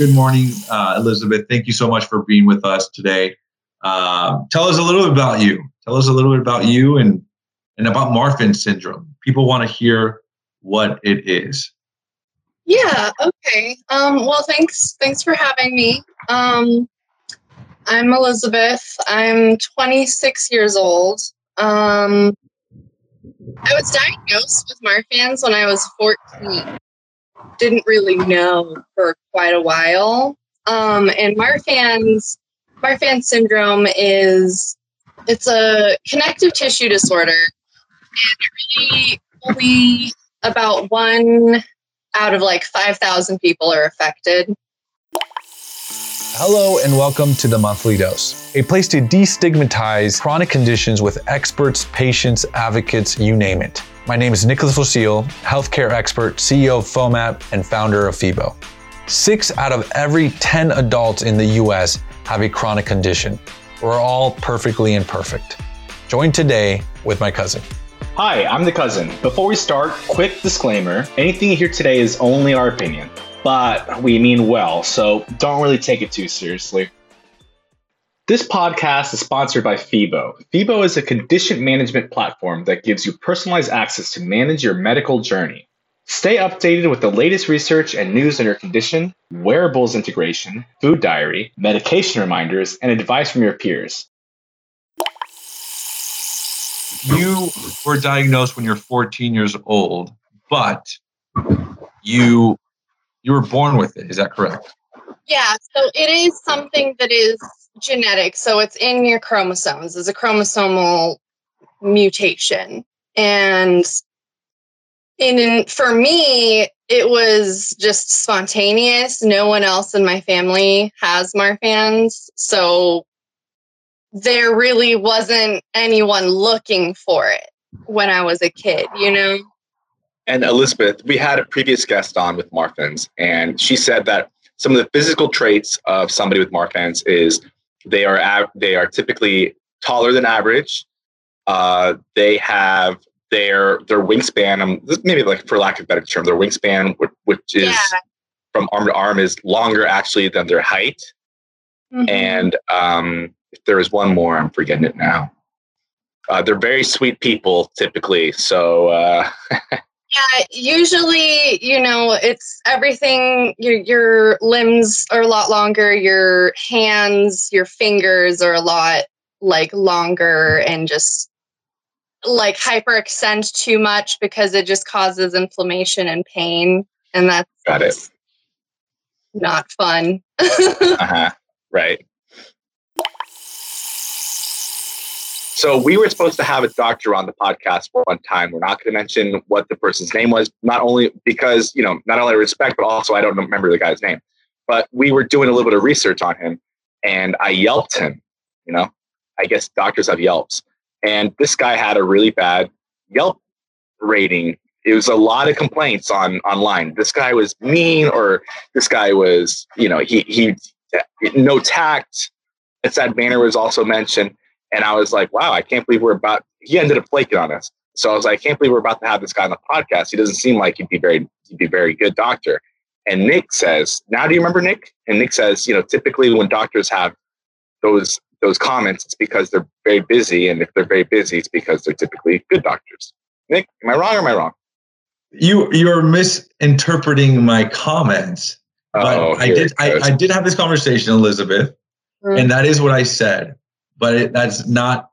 Good morning, uh, Elizabeth. Thank you so much for being with us today. Uh, tell us a little bit about you. Tell us a little bit about you and and about Marfan syndrome. People want to hear what it is. Yeah. Okay. Um, well, thanks. Thanks for having me. Um, I'm Elizabeth. I'm 26 years old. Um, I was diagnosed with Marfan's when I was 14. Didn't really know for quite a while. Um, and Marfan's Marfan syndrome is it's a connective tissue disorder, and really only about one out of like 5,000 people are affected. Hello, and welcome to the Monthly Dose, a place to destigmatize chronic conditions with experts, patients, advocates, you name it. My name is Nicholas Lucille, healthcare expert, CEO of FOMAP, and founder of Febo. Six out of every 10 adults in the US have a chronic condition. We're all perfectly imperfect. Join today with my cousin. Hi, I'm the cousin. Before we start, quick disclaimer anything you hear today is only our opinion, but we mean well, so don't really take it too seriously. This podcast is sponsored by Febo. Febo is a condition management platform that gives you personalized access to manage your medical journey. Stay updated with the latest research and news on your condition, wearables integration, food diary, medication reminders, and advice from your peers. You were diagnosed when you're 14 years old, but you you were born with it. Is that correct? Yeah, so it is something that is genetic. So it's in your chromosomes. It's a chromosomal mutation. And in for me, it was just spontaneous. No one else in my family has Marfan's. So there really wasn't anyone looking for it when I was a kid, you know? And Elizabeth, we had a previous guest on with Marfan's, and she said that some of the physical traits of somebody with Marfan's is they are av- they are typically taller than average. Uh, they have their their wingspan. Um, maybe like for lack of a better term, their wingspan, which, which is Yeah. from arm to arm, is longer actually than their height. Mhm. And um, if there is one more, I'm forgetting it now. Uh, they're very sweet people typically. So uh, Yeah, usually, you know, it's everything. Your your limbs are a lot longer. Your hands, your fingers are a lot like longer, and just like hyperextend too much because it just causes inflammation and pain, and that's got it. not fun. Uh-huh. Right. So we were supposed to have a doctor on the podcast one time. We're not going to mention what the person's name was, not only because, you know, not only respect, but also I don't remember the guy's name. But we were doing a little bit of research on him and I yelped him, you know. I guess doctors have yelps. And this guy had a really bad Yelp rating. It was a lot of complaints on online. This guy was mean or this guy was, you know, he he no tact. It's that manner was also mentioned. And I was like, wow, I can't believe we're about, he ended up flaking on us. So I was like, I can't believe we're about to have this guy on the podcast. He doesn't seem like he'd be very, he'd be a very good doctor. And Nick says, now do you remember Nick? And Nick says, you know, typically when doctors have those, those comments, it's because they're very busy. And if they're very busy, it's because they're typically good doctors. Nick, am I wrong or am I wrong? You you're misinterpreting my comments. But Oh, I here did it I, goes. I did have this conversation, Elizabeth, and mm. that is what I said. But it, that's not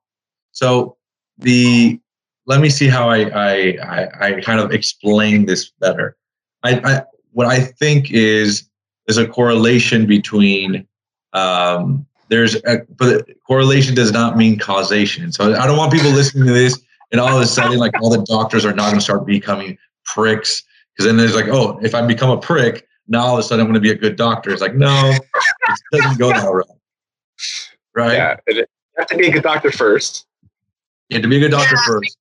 so the let me see how I I, I, I kind of explain this better. I, I what I think is there's a correlation between um, there's a, but correlation does not mean causation. So I don't want people listening to this and all of a sudden like all the doctors are not going to start becoming pricks because then there's like oh if I become a prick now all of a sudden I'm going to be a good doctor. It's like no, it doesn't go that route, right? Yeah. You have to be a good doctor first. You have to be a good doctor Yeah. first.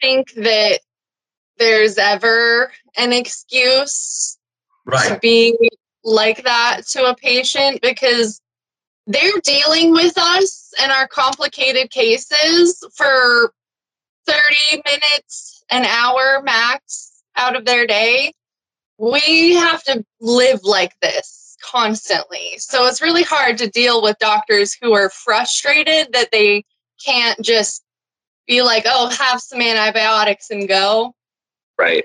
think that there's ever an excuse to be like that to a patient because they're dealing with us and our complicated cases for 30 minutes, an hour max out of their day. We have to live like this constantly. So it's really hard to deal with doctors who are frustrated that they can't just be like, oh, have some antibiotics and go. Right.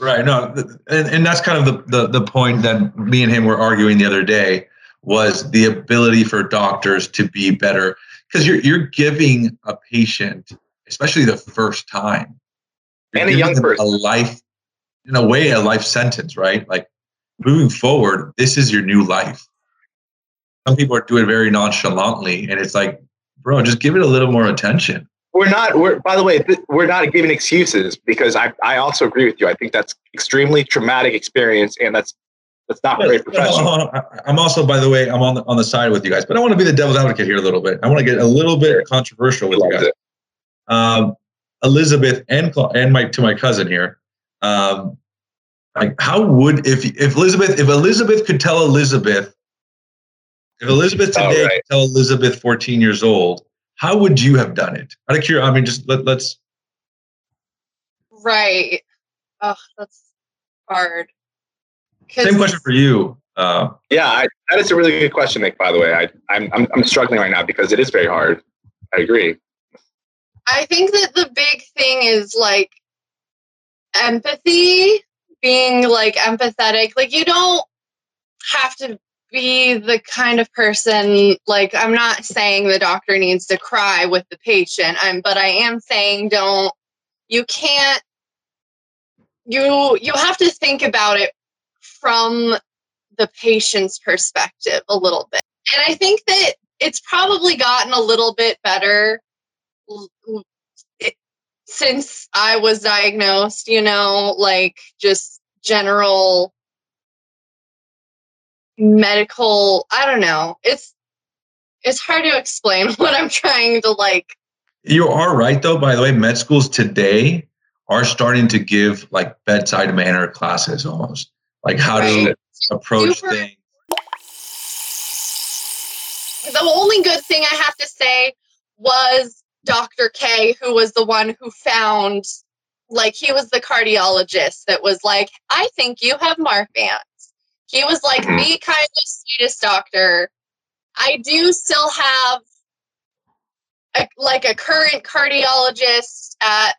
Right. No, and, and that's kind of the, the, the point that me and him were arguing the other day was the ability for doctors to be better because you're you're giving a patient, especially the first time, and a young person, a life, in a way, a life sentence, right? Like moving forward, this is your new life. Some people are doing it very nonchalantly, and it's like, bro, just give it a little more attention. We're not. We're by the way, we're not giving excuses because I I also agree with you. I think that's extremely traumatic experience, and that's that's not very professional. I'm also, by the way, I'm on the on the side with you guys, but I want to be the devil's advocate here a little bit. I want to get a little bit controversial with you guys. Um, Elizabeth and and my to my cousin here. Um, like, how would if if Elizabeth if Elizabeth could tell Elizabeth if Elizabeth oh, today oh, right. could tell Elizabeth 14 years old, how would you have done it? Out of curiosity, I mean, just let, let's. Right. Oh, that's hard. Same question for you. Uh, yeah, I, that is a really good question, Nick. By the way, I, I'm, I'm I'm struggling right now because it is very hard. I agree. I think that the big thing is like empathy, being like empathetic. Like you don't have to be the kind of person like I'm not saying the doctor needs to cry with the patient. I'm but I am saying don't you can't you you have to think about it from the patient's perspective a little bit. And I think that it's probably gotten a little bit better since I was diagnosed, you know, like just general medical, I don't know. It's it's hard to explain what I'm trying to like You are right though, by the way, med schools today are starting to give like bedside manner classes almost like how right. to approach Super. things. The only good thing I have to say was Dr. K, who was the one who found, like, he was the cardiologist that was like, I think you have Marfan's. He was like mm-hmm. the kind of sweetest doctor. I do still have a, like a current cardiologist at,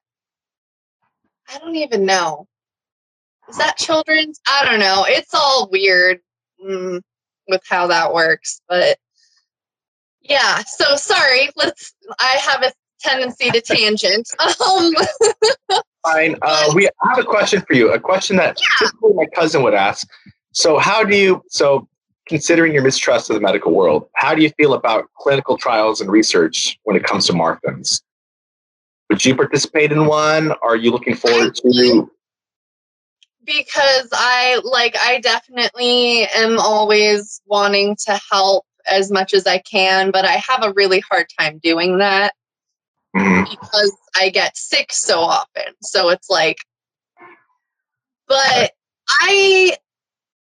I don't even know. Is that children's? I don't know. It's all weird mm, with how that works, but yeah. So sorry. Let's. I have a tendency to tangent. Um, Fine. Uh, we have a question for you. A question that yeah. typically my cousin would ask. So, how do you? So, considering your mistrust of the medical world, how do you feel about clinical trials and research when it comes to Marfan's? Would you participate in one? Are you looking forward to because I like I definitely am always wanting to help as much as I can, but I have a really hard time doing that mm-hmm. because I get sick so often. So it's like but I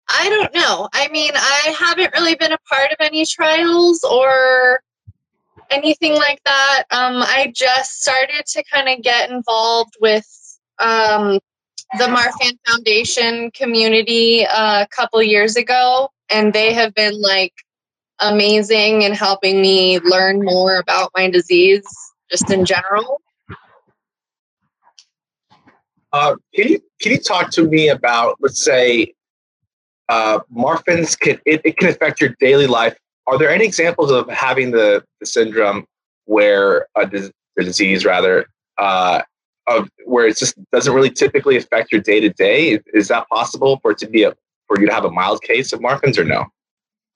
I don't know. I mean, I haven't really been a part of any trials or anything like that. Um I just started to kind of get involved with um the Marfan Foundation community uh, a couple years ago, and they have been like amazing in helping me learn more about my disease just in general. Uh, can you can you talk to me about let's say uh, Marfan's can it, it can affect your daily life. Are there any examples of having the, the syndrome where a the disease rather uh, of where it just doesn't really typically affect your day to day? Is that possible for it to be a for you to have a mild case of Marfan's or no?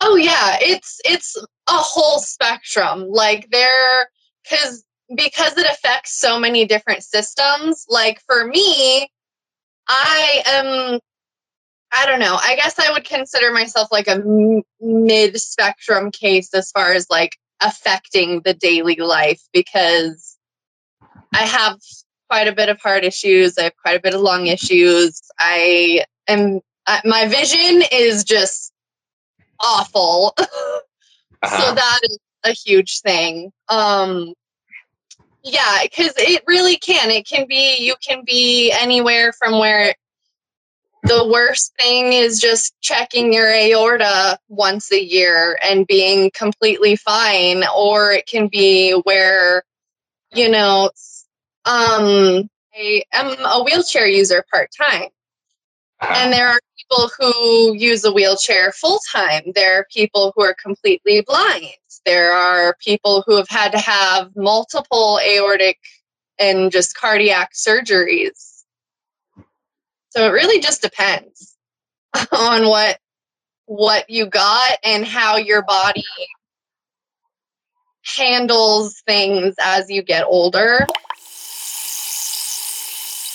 Oh yeah, it's it's a whole spectrum. Like there, because because it affects so many different systems. Like for me, I am. I don't know. I guess I would consider myself like a m- mid spectrum case as far as like affecting the daily life because I have quite a bit of heart issues. I have quite a bit of lung issues. I am my vision is just awful. uh-huh. So that is a huge thing. Um yeah, cuz it really can. It can be you can be anywhere from where the worst thing is just checking your aorta once a year and being completely fine or it can be where you know um i am a wheelchair user part-time and there are people who use a wheelchair full-time. There are people who are completely blind. There are people who have had to have multiple aortic and just cardiac surgeries. So it really just depends on what what you got and how your body handles things as you get older.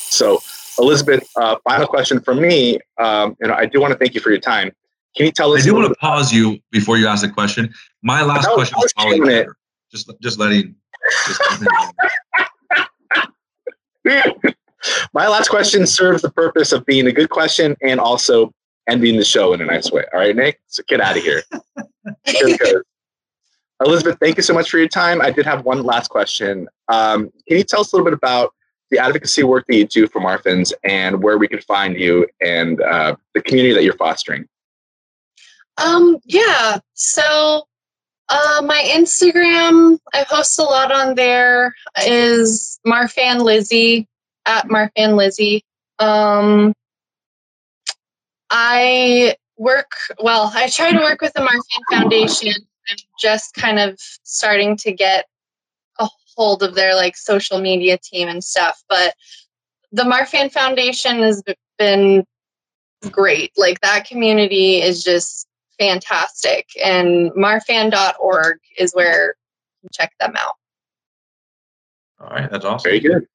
So, Elizabeth, uh, final question from me. Um, and I do want to thank you for your time. Can you tell us? I do want to pause you before you ask the question. My last was, question was probably just just letting. Just letting My last question serves the purpose of being a good question and also ending the show in a nice way. All right, Nick? So get out of here. Elizabeth, thank you so much for your time. I did have one last question. Um, can you tell us a little bit about the advocacy work that you do for Marfans and where we can find you and uh, the community that you're fostering? Um, yeah. So uh, my Instagram, I post a lot on there, is Marfan Lizzie at Marfan Lizzie. Um, I work, well, I try to work with the Marfan Foundation. I'm just kind of starting to get hold of their like social media team and stuff. But the Marfan Foundation has been great. Like that community is just fantastic. And marfan.org is where you can check them out. All right, that's awesome. Very good.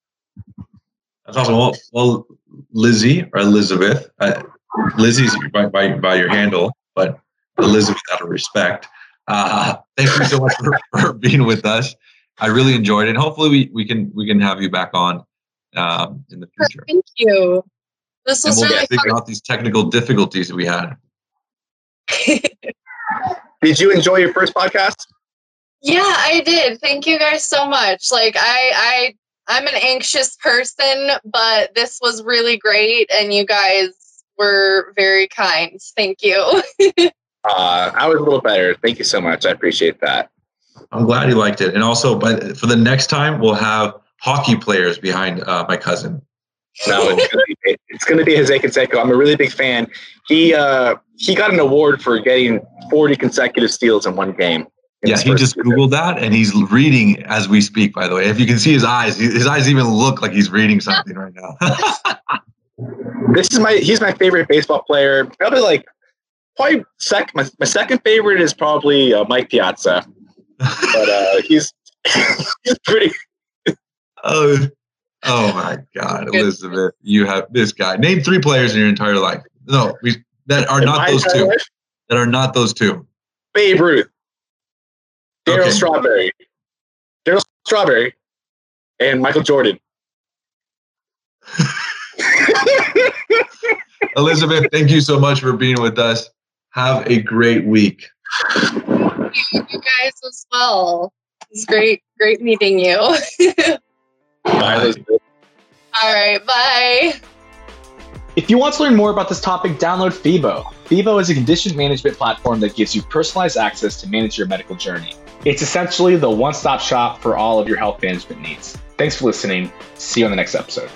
That's awesome. Well, well Lizzie or Elizabeth, uh, Lizzie's by, by, by your handle, but Elizabeth out of respect. Uh, thank you so much for, for being with us. I really enjoyed it. Hopefully, we, we can we can have you back on um, in the future. Thank you. This was and we'll really figure out these technical difficulties that we had. did you enjoy your first podcast? Yeah, I did. Thank you guys so much. Like I I I'm an anxious person, but this was really great, and you guys were very kind. Thank you. uh, I was a little better. Thank you so much. I appreciate that. I'm glad you liked it, and also, but for the next time, we'll have hockey players behind uh, my cousin. No, it's going to be Jose Canseco. I'm a really big fan. He uh, he got an award for getting 40 consecutive steals in one game. Yeah, he just season. Googled that and he's reading as we speak, by the way. If you can see his eyes, his eyes even look like he's reading something right now. this is my, he's my favorite baseball player. Probably like, probably sec, my, my second favorite is probably uh, Mike Piazza. But uh, he's, he's pretty. oh, oh my God, Elizabeth, you have this guy. Name three players in your entire life. No, we, that are in not those two. Life? That are not those two. Babe Ruth. Darryl okay. Strawberry, Darryl Strawberry, and Michael Jordan. Elizabeth, thank you so much for being with us. Have a great week. Thank you, you guys as well. It's great, great meeting you. bye, All right, bye. If you want to learn more about this topic, download Febo. Febo is a condition management platform that gives you personalized access to manage your medical journey. It's essentially the one stop shop for all of your health management needs. Thanks for listening. See you on the next episode.